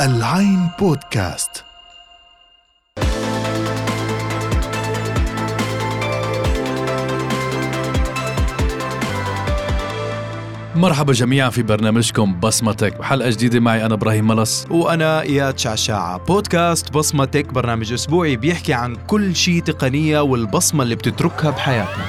العين بودكاست. مرحبا جميعا في برنامجكم بصمتك. وحلقة جديدة معي أنا إبراهيم ملص. وأنا إياد شعشاعة بودكاست بصمة تك برنامج أسبوعي بيحكي عن كل شيء تقنية والبصمة اللي بتتركها بحياتنا.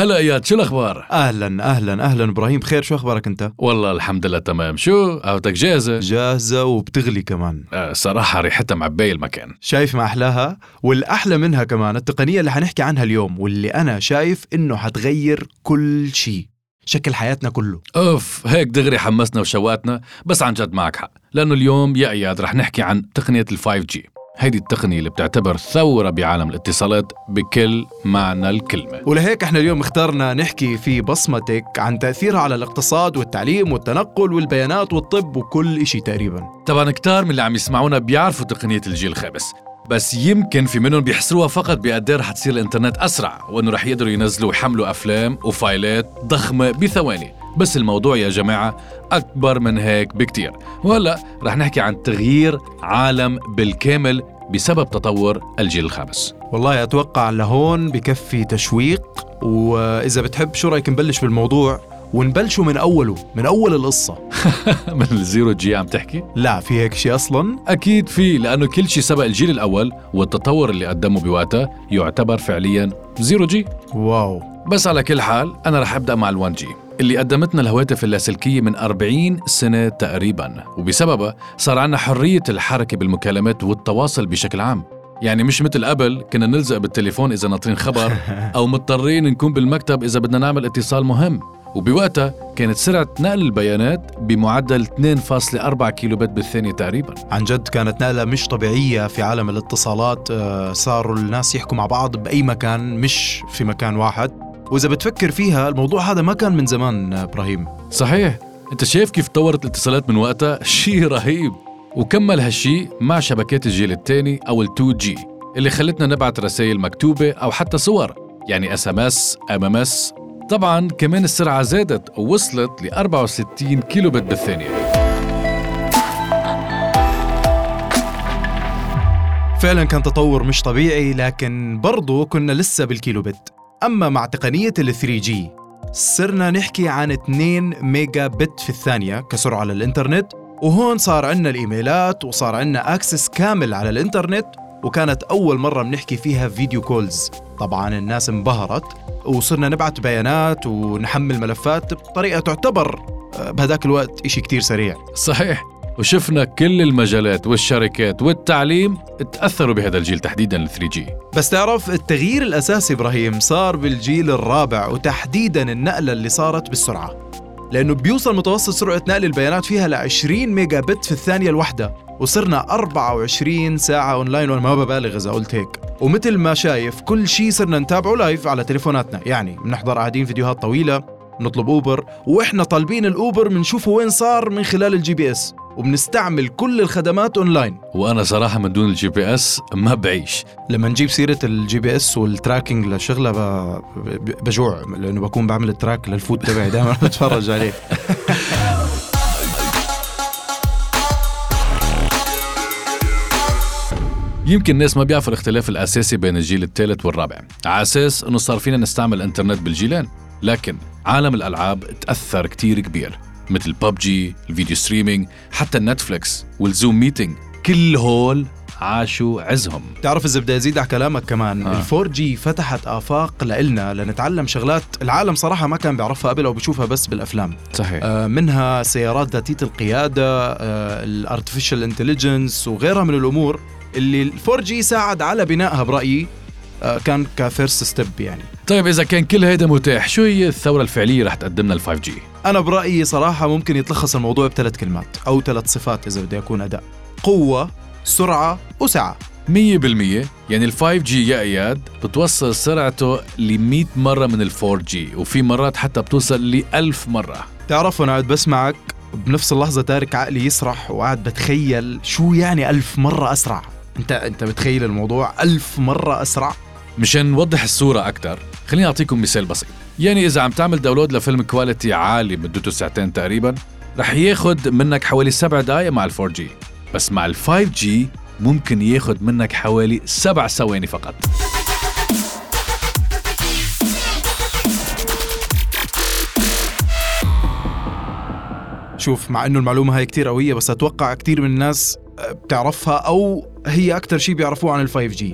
هلا إياد شو الأخبار؟ أهلا أهلا أهلا. إبراهيم بخير شو أخبارك أنت؟ والله الحمد لله تمام. شو قهوتك جاهزة؟ جاهزة وبتغلي كمان. آه صراحة ريحتها معبية المكان. شايف ما احلاها والأحلى منها كمان التقنية اللي حنحكي عنها اليوم واللي أنا شايف إنه حتغير كل شيء شكل حياتنا كله. أوف هيك دغري حمسنا وشوقتنا. بس عن جد معك حق لأنه اليوم يا إياد رح نحكي عن تقنية ال 5G هيدي التقنية اللي بتعتبر ثورة بعالم الاتصالات بكل معنى الكلمة. ولهيك إحنا اليوم اخترنا نحكي في بصمتك عن تأثيرها على الاقتصاد والتعليم والتنقل والبيانات والطب وكل إشي تقريبا. طبعا كتار من اللي عم يسمعونا بيعرفوا تقنية الجيل الخامس بس يمكن في منهم بيحسروها فقط بقد إيه رح تصير الإنترنت أسرع وإنه رح يقدروا ينزلوا ويحملوا أفلام وفايلات ضخمة بثواني. بس الموضوع يا جماعة أكبر من هيك بكتير. وهلأ رح نحكي عن تغيير عالم بالكامل بسبب تطور الجيل الخامس. والله أتوقع لهون بكفي تشويق وإذا بتحب شو رأيك نبلش بالموضوع ونبلشه من أوله من أول القصة. من ال zero G عم تحكي؟ لا في هيك شيء أصلا؟ أكيد في لأنه كل شيء سبق الجيل الأول والتطور اللي قدمه بوقتها يعتبر فعليا zero G. wow. بس على كل حال أنا رح أبدأ مع ال1 G اللي قدمتنا الهواتف اللاسلكية من 40 سنة تقريبا. وبسببها صار عنا حرية الحركة بالمكالمات والتواصل بشكل عام. يعني مش مثل قبل كنا نلزق بالتليفون إذا ناطرين خبر أو مضطرين نكون بالمكتب إذا بدنا نعمل اتصال مهم. وبوقتها كانت سرعة نقل البيانات بمعدل 2.4 كيلو بت بالثانية تقريبا. عن جد كانت نقلة مش طبيعية في عالم الاتصالات آه، صاروا الناس يحكوا مع بعض بأي مكان مش في مكان واحد. وإذا بتفكر فيها الموضوع هذا ما كان من زمان إبراهيم. صحيح. أنت شايف كيف تطورت الاتصالات من وقتها؟ شيء رهيب. وكمل هالشي مع شبكات الجيل الثاني أو ال2 G اللي خلتنا نبعت رسائل مكتوبة أو حتى صور يعني اس ام اس ام ام اس طبعا كمان السرعة زادت ووصلت ل 64 kilobit بالثانية. فعلا كان تطور مش طبيعي لكن برضو كنا لسه بال kilobit أما مع تقنية ال 3 G صرنا نحكي عن 2 ميجا بت في الثانية كسرعة للإنترنت وهون صار عنا الإيميلات وصار عنا access كامل على الإنترنت وكانت أول مرة بنحكي فيها video calls طبعا الناس انبهرت وصرنا نبعت بيانات ونحمل ملفات بطريقة تعتبر آه، بهداك الوقت إشي كتير سريع. صحيح. وشفنا كل المجالات والشركات والتعليم تأثروا بهذا الجيل تحديدا ال 3 G بس تعرف التغيير الأساسي إبراهيم صار بالجيل الرابع وتحديدا النقلة اللي صارت بالسرعة. لأنه بيوصل متوسط سرعة نقل البيانات فيها ل 20 ميجا بت في الثانية الواحدة وصرنا 24 ساعة أونلاين وأنا ما ببالغ إذا قلت هيك. ومثل ما شايف كل شيء صرنا نتابعه live على تليفوناتنا. يعني بنحضر قاعدين فيديوهات طويلة نطلب Uber وإحنا طالبين ال Uber بنشوفه وين صار من خلال ال GPS وبنستعمل كل الخدمات أونلاين. وأنا صراحة من دون ال GPS ما بعيش. لما نجيب سيرة ال GPS وال tracking ب- ب- بجوع لأنه بكون بعمل ال track لل food تبعي دائما بتفرج عليه. يمكن الناس ما بيعرفوا الاختلاف الأساسي بين الجيل الثالث والرابع. على أساس أنه صار فينا نستعمل الإنترنت بالجيلين لكن عالم الألعاب تأثر كتير كبير. مثل PUBG ال video streaming حتى ال Netflix وال Zoom meeting كل هول عاشوا عزهم. تعرف إذا بدي أزيد على كلامك كمان آه. ال 4G فتحت آفاق لإلنا لنتعلم شغلات العالم صراحة ما كان بيعرفها قبل أو بيشوفها بس بالأفلام. صحيح. آه، منها سيارات ذاتية القيادة ال artificial intelligence وغيرها من الأمور اللي ال 4G ساعد على بنائها برأيي آه، كان ك first step يعني. طيب إذا كان كل هيدا متاح شو هي الثورة الفعلية رح تقدمنا ال 5G؟ أنا برأيي صراحة ممكن يتلخص الموضوع بثلاث كلمات أو ثلاث صفات إذا بدي أكون أدق. قوة سرعة وسعة. 100% يعني ال 5G يا إياد بتوصل سرعته ل 100 مرة من ال 4G وفي مرات حتى بتوصل ل 1000 مرة. تعرف وأنا قاعد بسمعك بنفس اللحظة تارك عقلي يسرح وقاعد بتخيل شو يعني ألف مرة أسرع. أنت أنت بتخيل الموضوع؟ ألف مرة أسرع. مشان نوضح الصورة أكثر خليني أعطيكم مثال بسيط. يعني إذا عم تعمل download لفيلم quality عالي مدته ساعتين تقريبا رح ياخد منك حوالي سبع دقايق مع ال 4G بس مع ال 5G ممكن ياخد منك حوالي سبع ثواني فقط. شوف مع إنه المعلومة هاي كتير قوية بس أتوقع كتير من الناس آه، بتعرفها أو هي أكثر شيء بيعرفوه عن ال 5G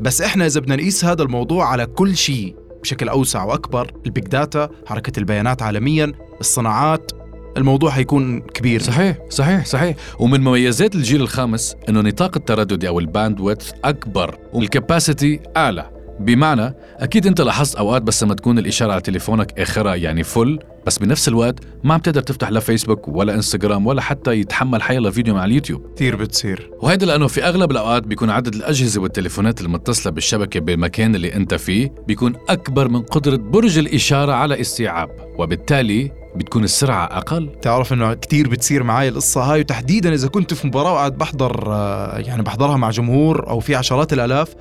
بس إحنا إذا بدنا نقيس هذا الموضوع على كل شيء بشكل أوسع وأكبر ال big data حركة البيانات عالميا الصناعات الموضوع حيكون كبير. صحيح صحيح صحيح. ومن مميزات الجيل الخامس إنه نطاق الترددي أو ال bandwidth أكبر وال capacity أعلى. بمعنى أكيد أنت لاحظت أوقات بس لما تكون الإشارة على تليفونك آخرها يعني full بس بنفس الوقت ما عم تقدر تفتح لا فيسبوك ولا انستغرام ولا حتى يتحمل حيلا فيديو مع اليوتيوب. كثير بتصير. وهيدا لأنه في أغلب الأوقات بيكون عدد الأجهزة والتليفونات المتصلة بالشبكة بالمكان اللي أنت فيه بيكون أكبر من قدرة برج الإشارة على استيعاب وبالتالي بتكون السرعة أقل. تعرف إنه كثير بتصير معي القصة هاي وتحديدا إذا كنت في مباراة وقاعد بحضر آه، يعني بحضرها مع جمهور أو في عشرات الألاف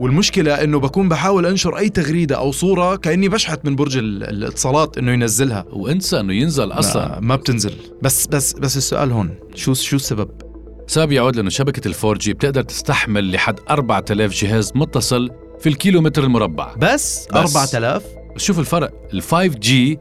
والمشكلة إنه بكون بحاول أنشر أي تغريدة أو صورة كأني بشحت من برج ال- الاتصالات إنه ينزلها. وأنسى إنه ينزل أصلا. ما, ما بتنزل. بس بس بس السؤال هون شو شو السبب؟ سبب يعود لأنه شبكة الفور جي بتقدر تستحمل لحد 4000 جهاز متصل في الكيلومتر المربع. بس, بس. 4000 شوف الفرق. ال 5 G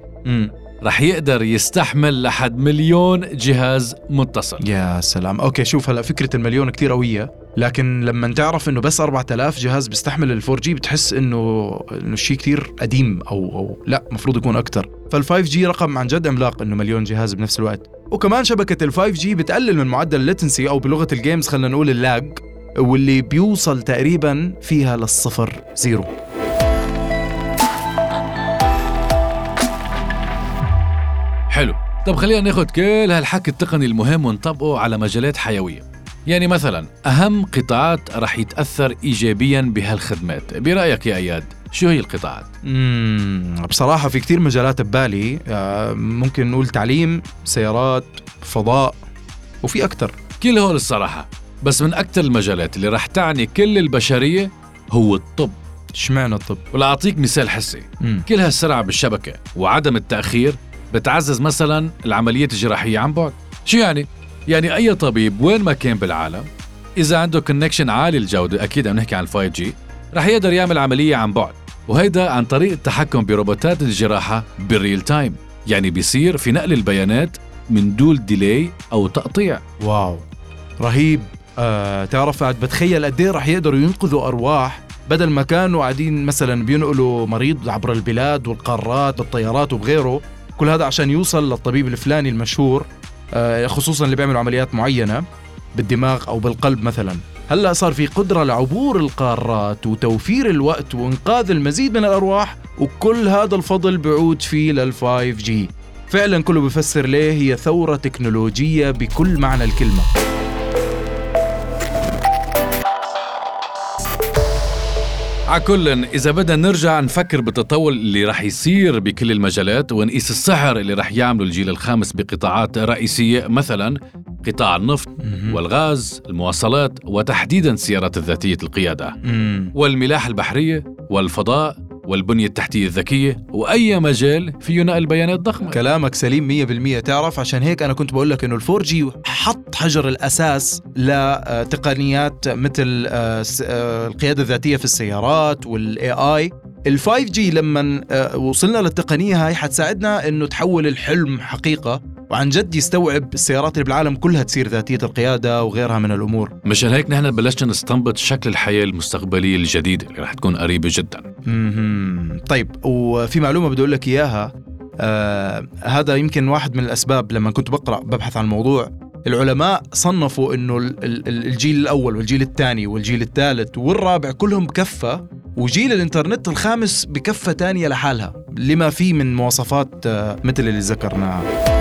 رح يقدر يستحمل لحد مليون جهاز متصل. يا سلام. okay شوف هلا فكرة المليون كتير قوية. لكن لما تعرف إنه بس 4000 جهاز بيستحمل ال 4G بتحس إنه إنه شيء كتير قديم أو أو لا المفروض يكون أكثر فال 5 G رقم عن جد عملاق إنه مليون جهاز بنفس الوقت. وكمان شبكة ال 5 G بتقلل من معدل ال latency أو بلغة ال games خلينا نقول ال lag واللي بيوصل تقريبا فيها للصفر زيرو. حلو. طب خلينا ناخد كل هالحكي التقني المهم ونطبقه على مجالات حيوية. يعني مثلا أهم قطاعات رح يتأثر إيجابيا بهالخدمات برأيك يا أياد شو هي القطاعات؟ بصراحة في كتير مجالات ببالي آه، ممكن نقول تعليم سيارات فضاء وفي أكتر كل هول الصراحة بس من أكثر المجالات اللي رح تعني كل البشرية هو الطب اشمعنى الطب؟ ولأعطيك مثال حسي مم. كل هالسرعة بالشبكة وعدم التأخير بتعزز مثلا العمليات الجراحية عن بعد شو يعني؟ يعني أي طبيب وين ما كان بالعالم إذا عنده connection عالي الجودة أكيد عم نحكي عن 5G رح يقدر يعمل عملية عن بعد. وهيدا عن طريق التحكم بروبوتات الجراحة بال real time يعني بيصير في نقل البيانات من دون ديلي أو تقطيع. واو. رهيب. آه تعرف بتخيل قد إيه رح يقدروا ينقذوا أرواح بدل ما كانوا قاعدين مثلا بينقلوا مريض عبر البلاد والقارات بالطيارات وبغيره. كل هذا عشان يوصل للطبيب الفلاني المشهور. خصوصا اللي بيعملوا عمليات معينة بالدماغ أو بالقلب مثلا. هلأ صار في قدرة لعبور القارات وتوفير الوقت وإنقاذ المزيد من الأرواح وكل هذا الفضل بيعود فيه لل5 جي فعلا كله بفسر ليه هي ثورة تكنولوجية بكل معنى الكلمة. عكل إذا بدنا نرجع نفكر بالتطور اللي رح يصير بكل المجالات ونقيس السحر اللي رح يعمله الجيل الخامس بقطاعات رئيسية مثلا قطاع النفط والغاز المواصلات وتحديدا السيارات الذاتية القيادة. والملاحة البحرية والفضاء والبنية التحتية الذكية وأي مجال فيه نقل بيانات ضخمة كلامك سليم 100% تعرف عشان هيك أنا كنت بقول لك إنه ال 4G حط حجر الأساس لتقنيات مثل آه، آه، القيادة الذاتية في السيارات وال AI ال 5 G لما آه، وصلنا للتقنية هاي حتساعدنا إنه تحول الحلم حقيقة وعن جد يستوعب السيارات اللي بالعالم كلها تصير ذاتية القيادة وغيرها من الأمور. مشان هيك نحن بلشنا نستنبط شكل الحياة المستقبلية الجديدة اللي رح تكون قريبة جدا. مهم. طيب وفي معلومة بدي أقول لك إياها. آه هذا يمكن واحد من الأسباب لما كنت بقرأ ببحث عن الموضوع. العلماء صنفوا إنه ال- ال- ال- الجيل الأول والجيل الثاني والجيل الثالث والرابع كلهم بكفة وجيل الإنترنت الخامس بكفة تانية لحالها. لما فيه من مواصفات آه مثل اللي ذكرناها.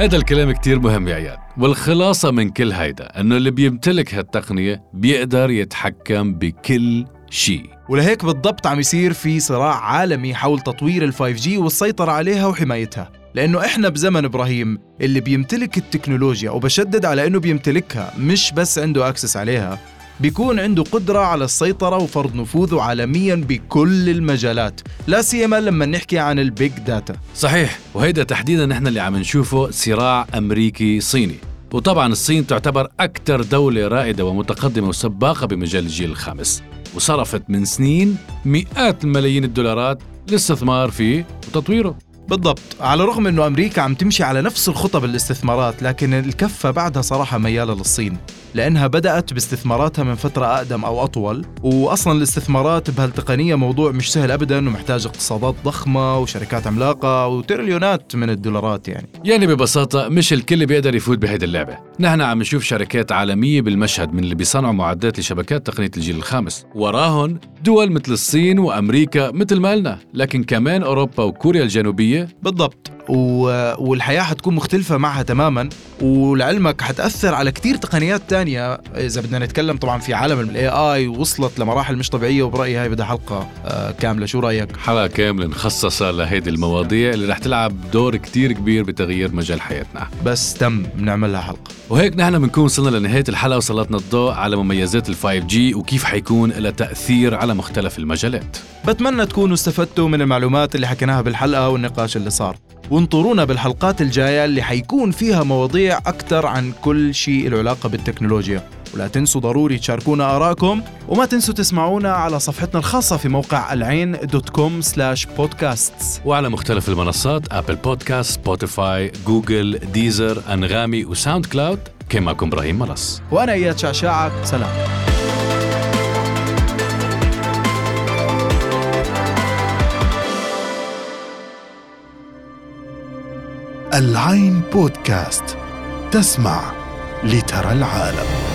هذا الكلام كتير مهم يا عياد والخلاصة من كل هيدا أنه اللي بيمتلك هالتقنية بيقدر يتحكم بكل شيء. ولهيك بالضبط عم يصير في صراع عالمي حول تطوير ال 5G والسيطرة عليها وحمايتها لأنه إحنا بزمن إبراهيم اللي بيمتلك التكنولوجيا وبشدد على إنه بيمتلكها مش بس عنده أكسس عليها. بيكون عنده قدرة على السيطرة وفرض نفوذه عالميا بكل المجالات لا سيما لما نحكي عن ال big data. صحيح وهيدا تحديدا نحن اللي عم نشوفه صراع أمريكي صيني. وطبعا الصين تعتبر أكثر دولة رائدة ومتقدمة وسباقة بمجال الجيل الخامس. وصرفت من سنين مئات الملايين الدولارات للاستثمار فيه وتطويره بالضبط. على الرغم إنه أمريكا عم تمشي على نفس الخطى بالاستثمارات لكن الكفة بعدها صراحة ميالة للصين لأنها بدأت باستثماراتها من فترة أقدم أو أطول. واصلا الاستثمارات بهالتقنية موضوع مش سهل ابدا ومحتاج اقتصادات ضخمة وشركات عملاقة وتريليونات من الدولارات يعني. يعني ببساطة مش الكل بيقدر يفوت بهيدي اللعبة. نحن عم نشوف شركات عالمية بالمشهد من اللي بيصنعوا معدات لشبكات تقنية الجيل الخامس. وراهن دول مثل الصين وأمريكا مثل ما قلنا لكن كمان أوروبا وكوريا الجنوبية بالضبط. والحياة حتكون مختلفة معها تماما ولعلمك حتأثر على كتير تقنيات تانية. إذا بدنا نتكلم طبعا في عالم الاي اي وصلت لمراحل مش طبيعية وبرأيي هاي بدها حلقة آه، كاملة. شو رأيك؟ حلقة كاملة مخصصة لهيدي المواضيع اللي رح تلعب دور كتير كبير بتغيير مجال حياتنا. بس تم بنعمل لها حلقة. وهيك نحن بنكون وصلنا لنهاية الحلقة وسلطنا الضوء على مميزات ال 5G وكيف حيكون لها تأثير على مختلف المجالات. بتمنى تكونوا استفدتوا من المعلومات اللي حكيناها بالحلقة والنقاش اللي صار. وانطرونا بالحلقات الجاية اللي حيكون فيها مواضيع أكثر عن كل شيء له علاقة بالتكنولوجيا. ولا تنسوا ضروري تشاركونا آراءكم وما تنسوا تسمعونا على صفحتنا الخاصة في موقع العين dot com slash podcasts وعلى مختلف المنصات Apple Podcast Spotify Google Deezer Anghami و SoundCloud كان معكم إبراهيم ملص. وأنا إياد شعشاعك سلام. العين بودكاست. تسمع لترى العالم.